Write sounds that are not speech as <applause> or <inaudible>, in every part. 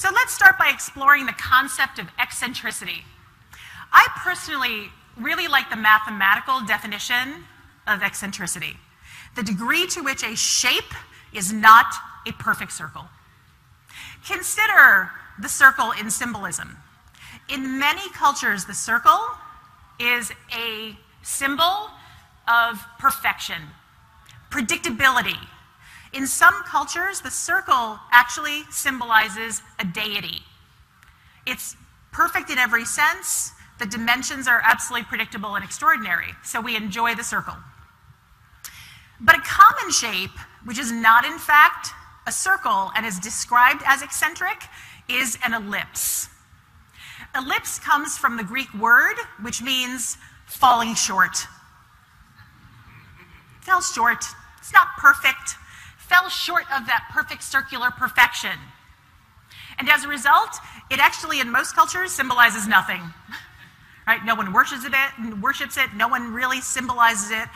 So let's start by exploring the concept of eccentricity. I personally really like the mathematical definition of eccentricity the degree to which a shape is not a perfect circle. Consider the circle in symbolism. In many cultures, the circle is a symbol of perfection, predictability. In some cultures, the circle actually symbolizes a deity. It's perfect in every sense. The dimensions are absolutely predictable and extraordinary, so we enjoy the circle. But a common shape, which is not in fact a circle and is described as eccentric, is an ellipse. Ellipse comes from the Greek word, which means falling short. Fell short. It's not perfect. Short of that perfect circular perfection. And as a result, it actually, in most cultures, symbolizes nothing. <laughs> Right? No one worships it, worships it, no one really symbolizes it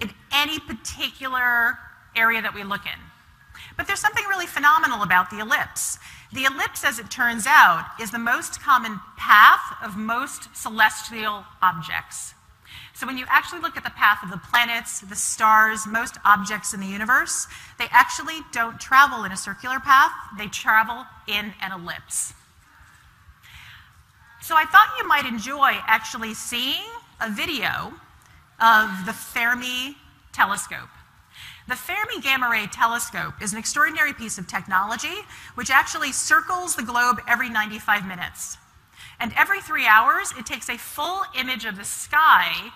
in any particular area that we look in. But there's something really phenomenal about the ellipse. The ellipse, as it turns out, is the most common path of most celestial objects. So when you actually look at the path of the planets, the stars, most objects in the universe, they actually don't travel in a circular path, they travel in an ellipse. So I thought you might enjoy actually seeing a video of the Fermi telescope. The Fermi Gamma Ray Telescope is an extraordinary piece of technology which actually circles the globe every 95 minutes. And every three hours, it takes a full image of the sky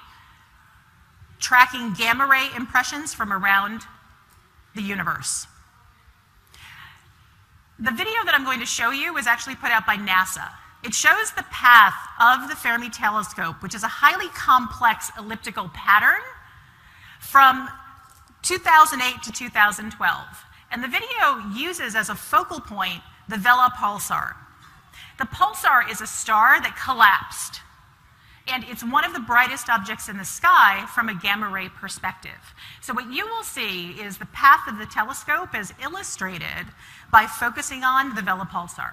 tracking gamma ray impressions from around the universe. The video that I'm going to show you was actually put out by NASA. It shows the path of the Fermi telescope, which is a highly complex elliptical pattern from 2008 to 2012. And the video uses as a focal point the Vela pulsar. The pulsar is a star that collapsed, and it's one of the brightest objects in the sky from a gamma ray perspective. So, what you will see is the path of the telescope as illustrated by focusing on the Vela pulsar.